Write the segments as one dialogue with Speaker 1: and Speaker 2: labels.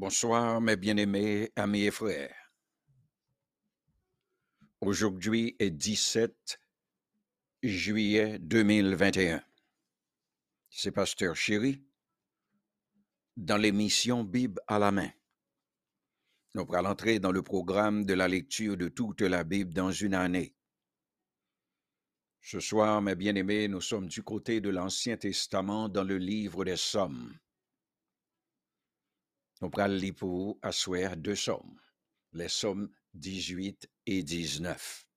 Speaker 1: Bonsoir, mes bien-aimés amis et frères. Aujourd'hui est 17 juillet 2021. C'est Pasteur Chéri dans l'émission Bible à la main. Nous allons entrer dans le programme de la lecture de toute la Bible dans une année. Ce soir, mes bien-aimés, nous sommes du côté de l'Ancien Testament dans le livre des Sommes. Nous allons lire vous à deux sommes, les sommes 18 et 19.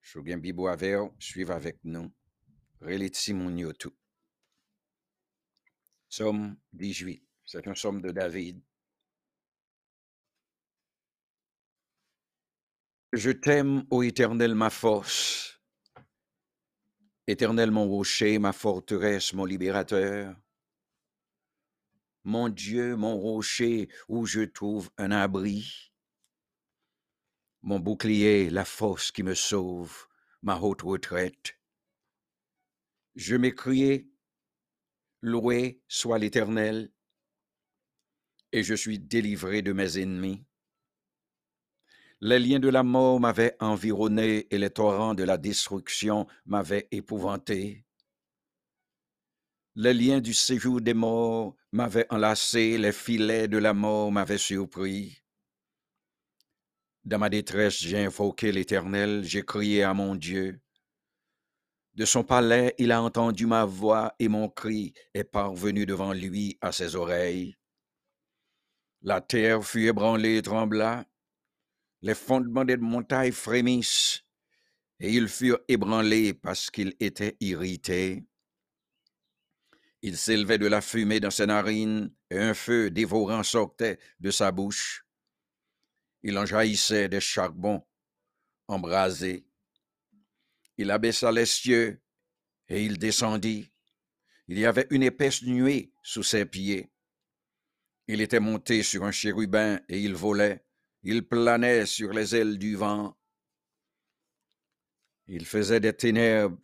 Speaker 1: Je bien Bibo avec suivre avec nous. Relite Simon Yotu. Somme 18, c'est un somme de David. Je t'aime, ô Éternel, ma force. Éternel, mon rocher, ma forteresse, mon libérateur mon Dieu, mon rocher où je trouve un abri, mon bouclier, la force qui me sauve, ma haute retraite. Je m'écriai, loué soit l'Éternel, et je suis délivré de mes ennemis. Les liens de la mort m'avaient environné et les torrents de la destruction m'avaient épouvanté. Les liens du séjour des morts m'avaient enlacé, les filets de la mort m'avaient surpris. Dans ma détresse, j'ai invoqué l'Éternel, j'ai crié à mon Dieu. De son palais, il a entendu ma voix et mon cri est parvenu devant lui à ses oreilles. La terre fut ébranlée et trembla, les fondements des montagnes frémissent, et ils furent ébranlés parce qu'ils étaient irrités. Il s'élevait de la fumée dans ses narines, et un feu dévorant sortait de sa bouche. Il en jaillissait des charbons embrasés. Il abaissa les cieux, et il descendit. Il y avait une épaisse nuée sous ses pieds. Il était monté sur un chérubin, et il volait. Il planait sur les ailes du vent. Il faisait des ténèbres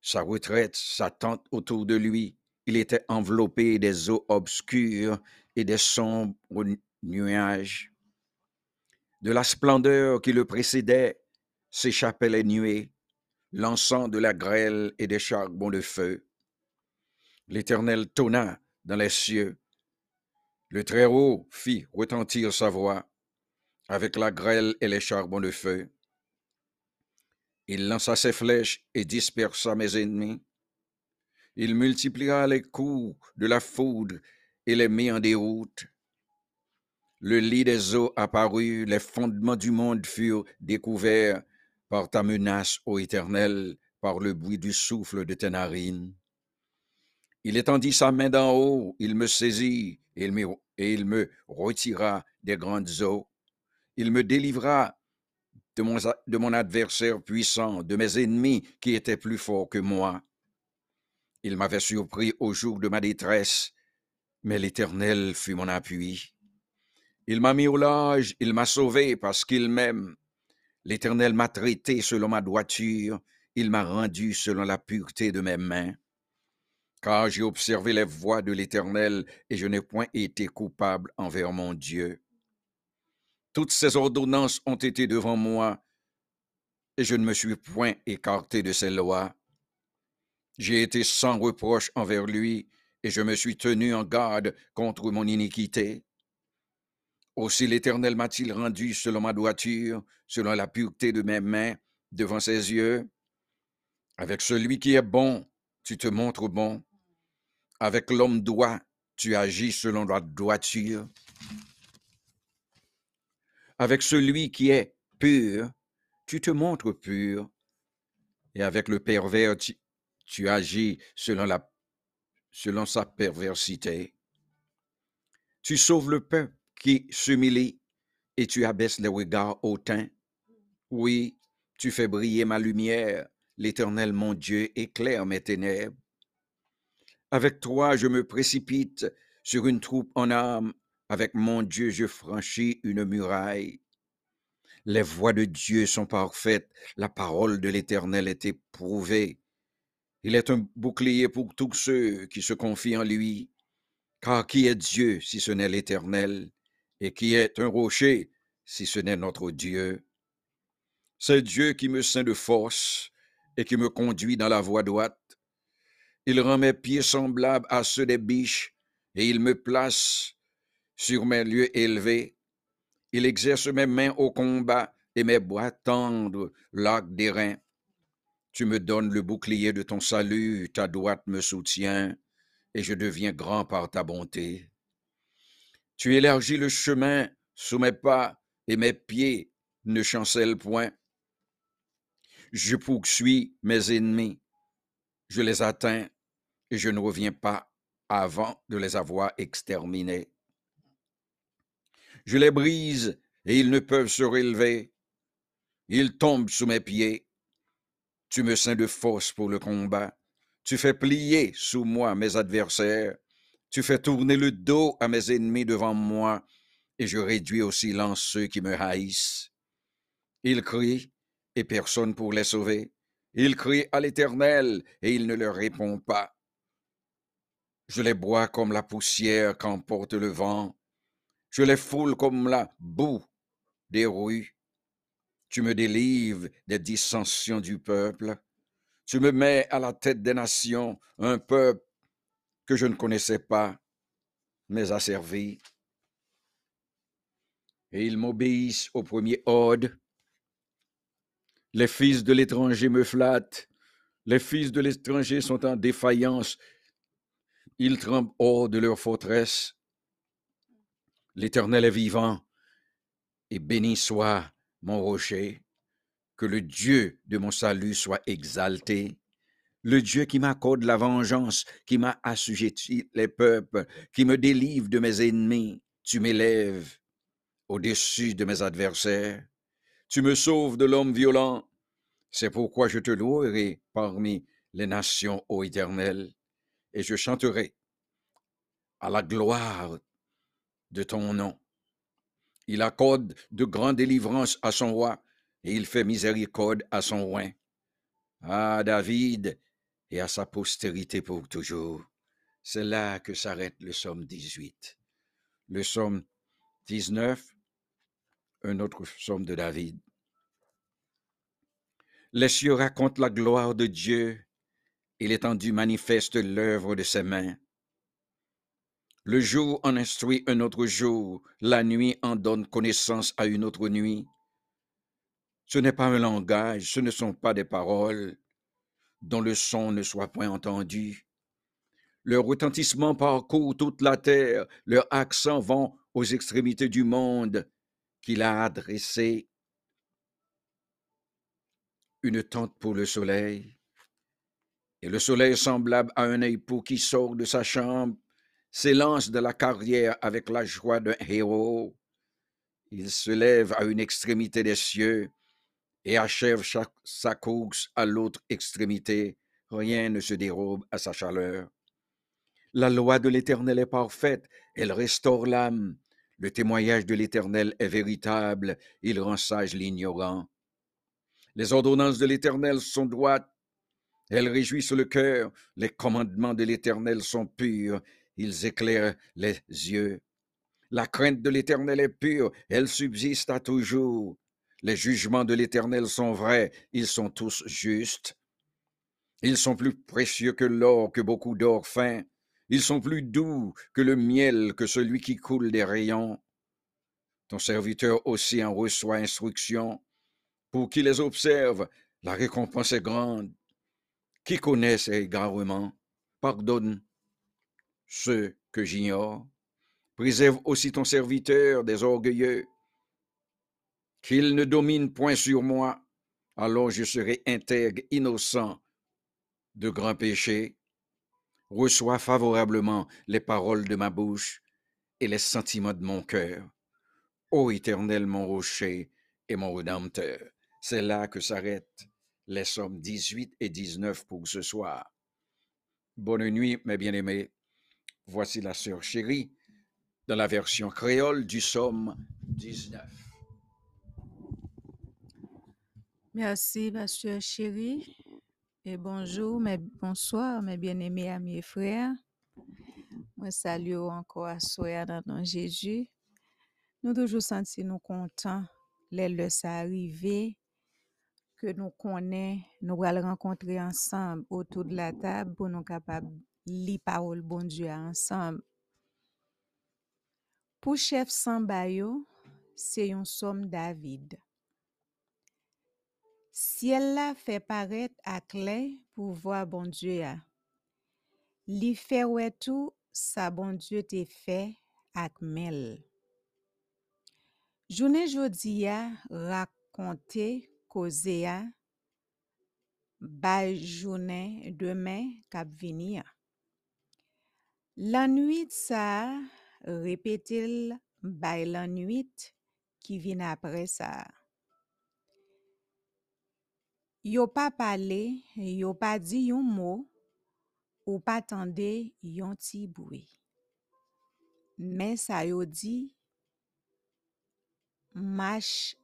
Speaker 1: sa retraite, sa tente autour de lui. Il était enveloppé des eaux obscures et des sombres nuages. De la splendeur qui le précédait s'échappaient les nuées, l'encens de la grêle et des charbons de feu. L'Éternel tonna dans les cieux. Le Très-Haut fit retentir sa voix avec la grêle et les charbons de feu. Il lança ses flèches et dispersa mes ennemis. Il multiplia les coups de la foudre et les mit en déroute. Le lit des eaux apparut, les fondements du monde furent découverts par ta menace, ô Éternel, par le bruit du souffle de tes narines. Il étendit sa main d'en haut, il me saisit et il me, retira des grandes eaux. Il me délivra de mon adversaire puissant, de mes ennemis qui étaient plus forts que moi. Il m'avait surpris au jour de ma détresse, mais l'Éternel fut mon appui. Il m'a mis au large, il m'a sauvé parce qu'il m'aime. L'Éternel m'a traité selon ma droiture, il m'a rendu selon la pureté de mes mains. Car j'ai observé les voies de l'Éternel et je n'ai point été coupable envers mon Dieu. Toutes ses ordonnances ont été devant moi et je ne me suis point écarté de ses lois. J'ai été sans reproche envers lui, et je me suis tenu en garde contre mon iniquité. Aussi l'Éternel m'a-t-il rendu selon ma droiture, selon la pureté de mes mains, devant ses yeux. Avec celui qui est bon, tu te montres bon. Avec l'homme droit, tu agis selon la droiture. Avec celui qui est pur, tu te montres pur. Et avec le pervers, tu agis selon, la, selon sa perversité. Tu sauves le peuple qui s'humilie et tu abaisses les regards hautains. Oui, tu fais briller ma lumière. L'Éternel, mon Dieu, éclaire mes ténèbres. Avec toi, je me précipite sur une troupe en armes. Avec mon Dieu, je franchis une muraille. Les voies de Dieu sont parfaites. La parole de l'Éternel est éprouvée. Il est un bouclier pour tous ceux qui se confient en lui. Car qui est Dieu si ce n'est l'Éternel, et qui est un rocher si ce n'est notre Dieu? C'est Dieu qui me ceint de force et qui me conduit dans la voie droite. Il rend mes pieds semblables à ceux des biches, et il me place sur mes lieux élevés. Il exerce mes mains au combat et mes bras tendres l'arc des reins. Tu me donnes le bouclier de ton salut, ta droite me soutient, et je deviens grand par ta bonté. Tu élargis le chemin sous mes pas, et mes pieds ne chancellent point. Je poursuis mes ennemis, je les atteins, et je ne reviens pas avant de les avoir exterminés. Je les brise, et ils ne peuvent se relever. Ils tombent sous mes pieds. Tu me ceins de force pour le combat. Tu fais plier sous moi mes adversaires. Tu fais tourner le dos à mes ennemis devant moi, et je réduis au silence ceux qui me haïssent. Ils crient, et personne pour les sauver. Ils crient à l'Éternel, et il ne leur répond pas. Je les bois comme la poussière qu'emporte le vent. Je les foule comme la boue des rues. Tu me délivres des dissensions du peuple. Tu me mets à la tête des nations, un peuple que je ne connaissais pas, mais asservi. Et ils m'obéissent au premier ordre. Les fils de l'étranger me flattent. Les fils de l'étranger sont en défaillance. Ils tremblent hors de leur forteresse. L'Éternel est vivant, et béni soit mon rocher. Que le Dieu de mon salut soit exalté. Le Dieu qui m'accorde la vengeance, qui m'a assujetti les peuples, qui me délivre de mes ennemis. Tu m'élèves au-dessus de mes adversaires. Tu me sauves de l'homme violent. C'est pourquoi je te louerai parmi les nations, ô Éternel, et je chanterai à la gloire de ton nom. Il accorde de grandes délivrances à son roi, et il fait miséricorde à son roi, à David et à sa postérité pour toujours. C'est là que s'arrête le psaume 18. Le psaume 19, un autre psaume de David. Les cieux racontent la gloire de Dieu et l'étendue manifeste l'œuvre de ses mains. Le jour en instruit un autre jour, la nuit en donne connaissance à une autre nuit. Ce n'est pas un langage, ce ne sont pas des paroles dont le son ne soit point entendu. Leur retentissement parcourt toute la terre, leur accent vont aux extrémités du monde qu'il a adressé. Une tente pour le soleil, et le soleil semblable à un époux qui sort de sa chambre s'élance de la carrière avec la joie d'un héros. Il se lève à une extrémité des cieux et achève sa course à l'autre extrémité. Rien ne se dérobe à sa chaleur. La loi de l'Éternel est parfaite, elle restaure l'âme. Le témoignage de l'Éternel est véritable, il rend sage l'ignorant. Les ordonnances de l'Éternel sont droites, elles réjouissent le cœur. Les commandements de l'Éternel sont purs, ils éclairent les yeux. La crainte de l'Éternel est pure, elle subsiste à toujours. Les jugements de l'Éternel sont vrais, ils sont tous justes. Ils sont plus précieux que l'or, que beaucoup d'or fin. Ils sont plus doux que le miel, que celui qui coule des rayons. Ton serviteur aussi en reçoit instruction. Pour qui les observe, la récompense est grande. Qui connaît ces égarements, pardonne ceux que j'ignore. Préserve aussi ton serviteur des orgueilleux, qu'il ne domine point sur moi, alors je serai intègre, innocent de grands péchés. Reçois favorablement les paroles de ma bouche et les sentiments de mon cœur. Ô Éternel, mon rocher et mon rédempteur. C'est là que s'arrêtent les sommes 18 et 19 pour ce soir. Bonne nuit, mes bien-aimés. Voici la sœur chérie dans la version créole du psaume 19.
Speaker 2: Merci, ma sœur chérie. Et bonjour, mais bonsoir, mes bien-aimés amis et frères. Mwen salye ou anko assoya nan nan Jeju. Nou toujou santi nou kontan lè lè sa arrive ke nou konen nou pral renkontre ansamb otou de la tab pou nou kapab li parol bon Diyo ansam. Pou chef samba yo, se yon som David. Siel la fe paret ak le pou vwa bon Diyo ya. Li fe wetou sa bon Diyo te fe ak mel. Jounen jodi ya rakonte koze ya bay jounen demen kap vini ya. Lan nuit sa repetil bay lan nuit ki vin apre sa. Yo pa pale, yo pa di yon mou, ou pa tende yon ti bouye. Men sa yo di, mash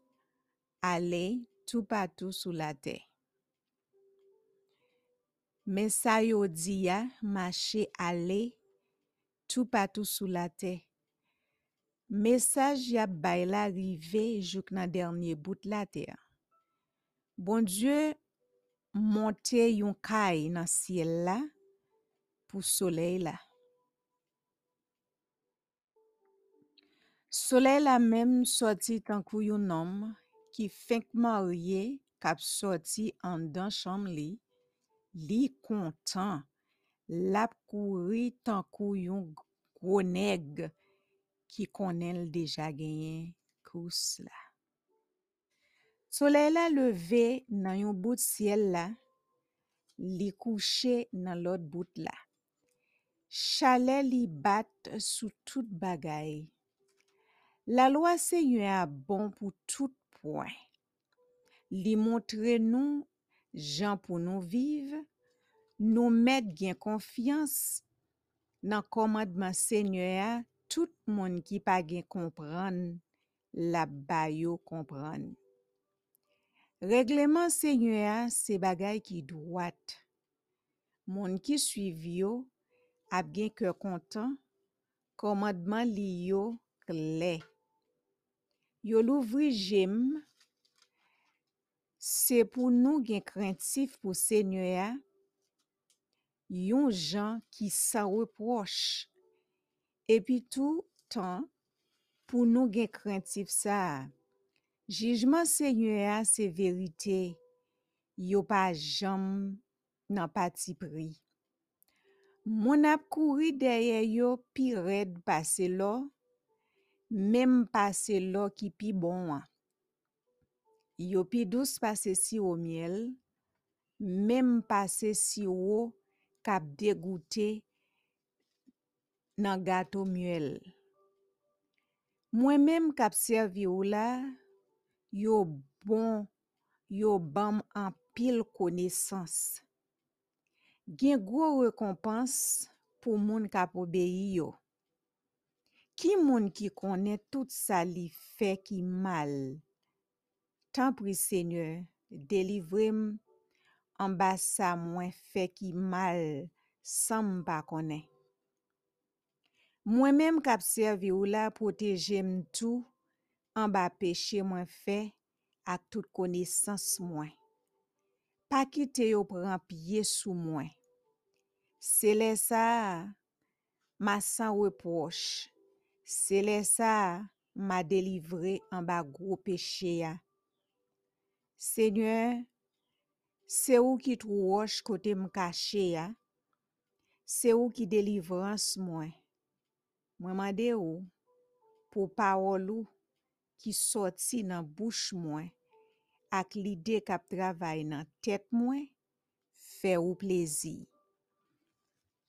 Speaker 2: ale tou patou sou la te. Men sa yo di ya, mashe ale tou patou sou la te. Mesaj yap bay la rive jouk nan dernye bout la te. Bon Diyo monte yon kay nan siel la pou soley la. Soley la menm soti tankou yon nom ki fenkman rye kap soti an dan chanm li, li kontan lap kouri tankou yon gwo neg ki konen l deja genyen kous la. Soley la leve nan yon bout siel la, li kouche nan lot bout la. Chale li bat sou tout bagay. La lwa se yon a bon pou tout poin. Li montre nou jan pou nou vive, nou met gen konfians nan komadman senye a, tout moun ki pa gen kompran, la bayo kompran. Regleman senye a, se bagay ki dwat. Moun ki suiv yo, ap gen ke kontan, komadman li yo kle. Yo louvri jem, se pou nou gen krentif pou senye a, yon jan ki sa reproche. Epi tou tan, pou nou gen krentif sa. Jijman se nye a se verite, yo pa jam nan pati pri. Moun ap kouri deye yo pi red pase lo, mem pase lo ki pi bon an. Yo pi dous pase si o miel, mem pase si o kap degoute nan gato myel. Mwen menm kap servi ou la, yo bon, yo bam an pil konesans. Gen gwo rekompans pou moun kap obeyi yo. Ki moun ki konen tout sa li fe ki mal, tan pri senye, delivrem an ba sa mwen fe ki mal san mpa konen. Mwen menm kap servi ou la proteje tou an ba peche mwen fe ak tout konesans mwen. Pa kite yo pran piye sou mwen. Se le sa, ma san reproche. Se le sa, ma delivre an ba gro peche ya. Senyor, Se ou ki trou wosh kote m kache ya, se ou ki delivrans mwen. Mwen mande ou pou parol ou ki soti nan bouch mwen ak lide kap travay nan tet mwen, fe ou plezi.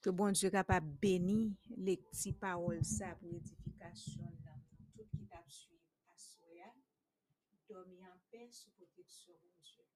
Speaker 2: Ke bon Diyo kap ap beni lek ti parol sa pou edifikasyon nan tout ki tap suiv aswe ya, domi an pe sou pote sou bon Diyo.